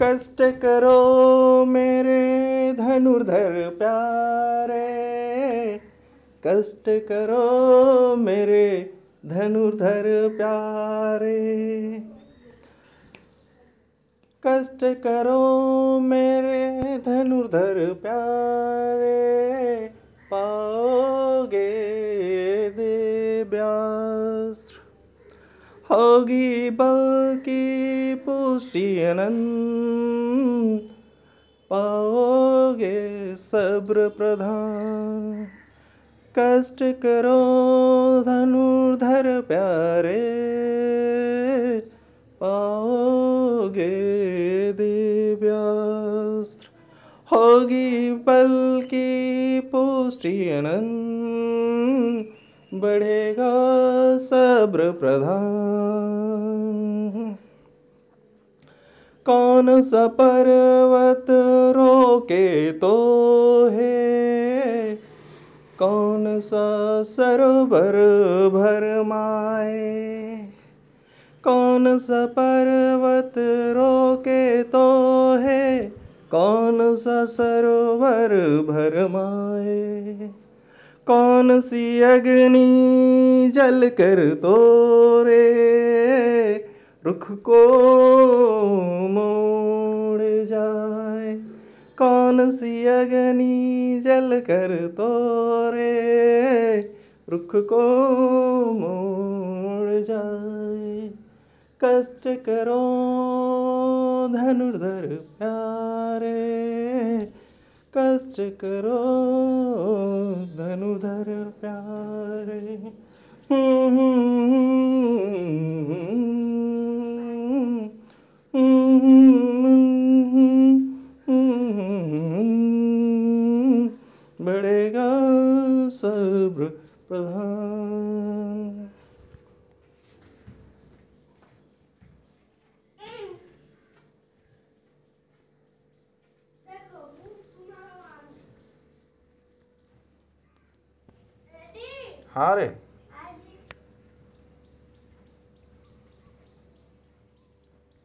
कष्ट करो मेरे धनुर्धर प्यारे। कष्ट करो मेरे धनुर्धर प्यारे। कष्ट करो मेरे धनुर्धर प्यारे। पाओगे दिव्यास्त्र होगी बल की पुष्टि अनंत। पाओगे सब्र प्रधान। कष्ट करो धनुर्धर प्यारे। पाओगे दिव्यास्त्र। होगी पल की पुष्टि अनंत। बढ़ेगा सब्र प्रधान। कौन सा पर्वत रोके तो है? कौन सा सरोवर भरमाए कौन सा पर्वत रोके तो है? कौन सा सरोवर भरमाए कौन सी अग्नि जल कर तोरे? रुख को मोड़ जाए। कौन सी अग्नि जल कर तोरे? रुख को मोड़ जाए। कष्ट करो धनुर्धर प्यारे। कष्ट करो धनुधर प्यारे। बढ़ेगा सब्र प्रधान। हाँ रे।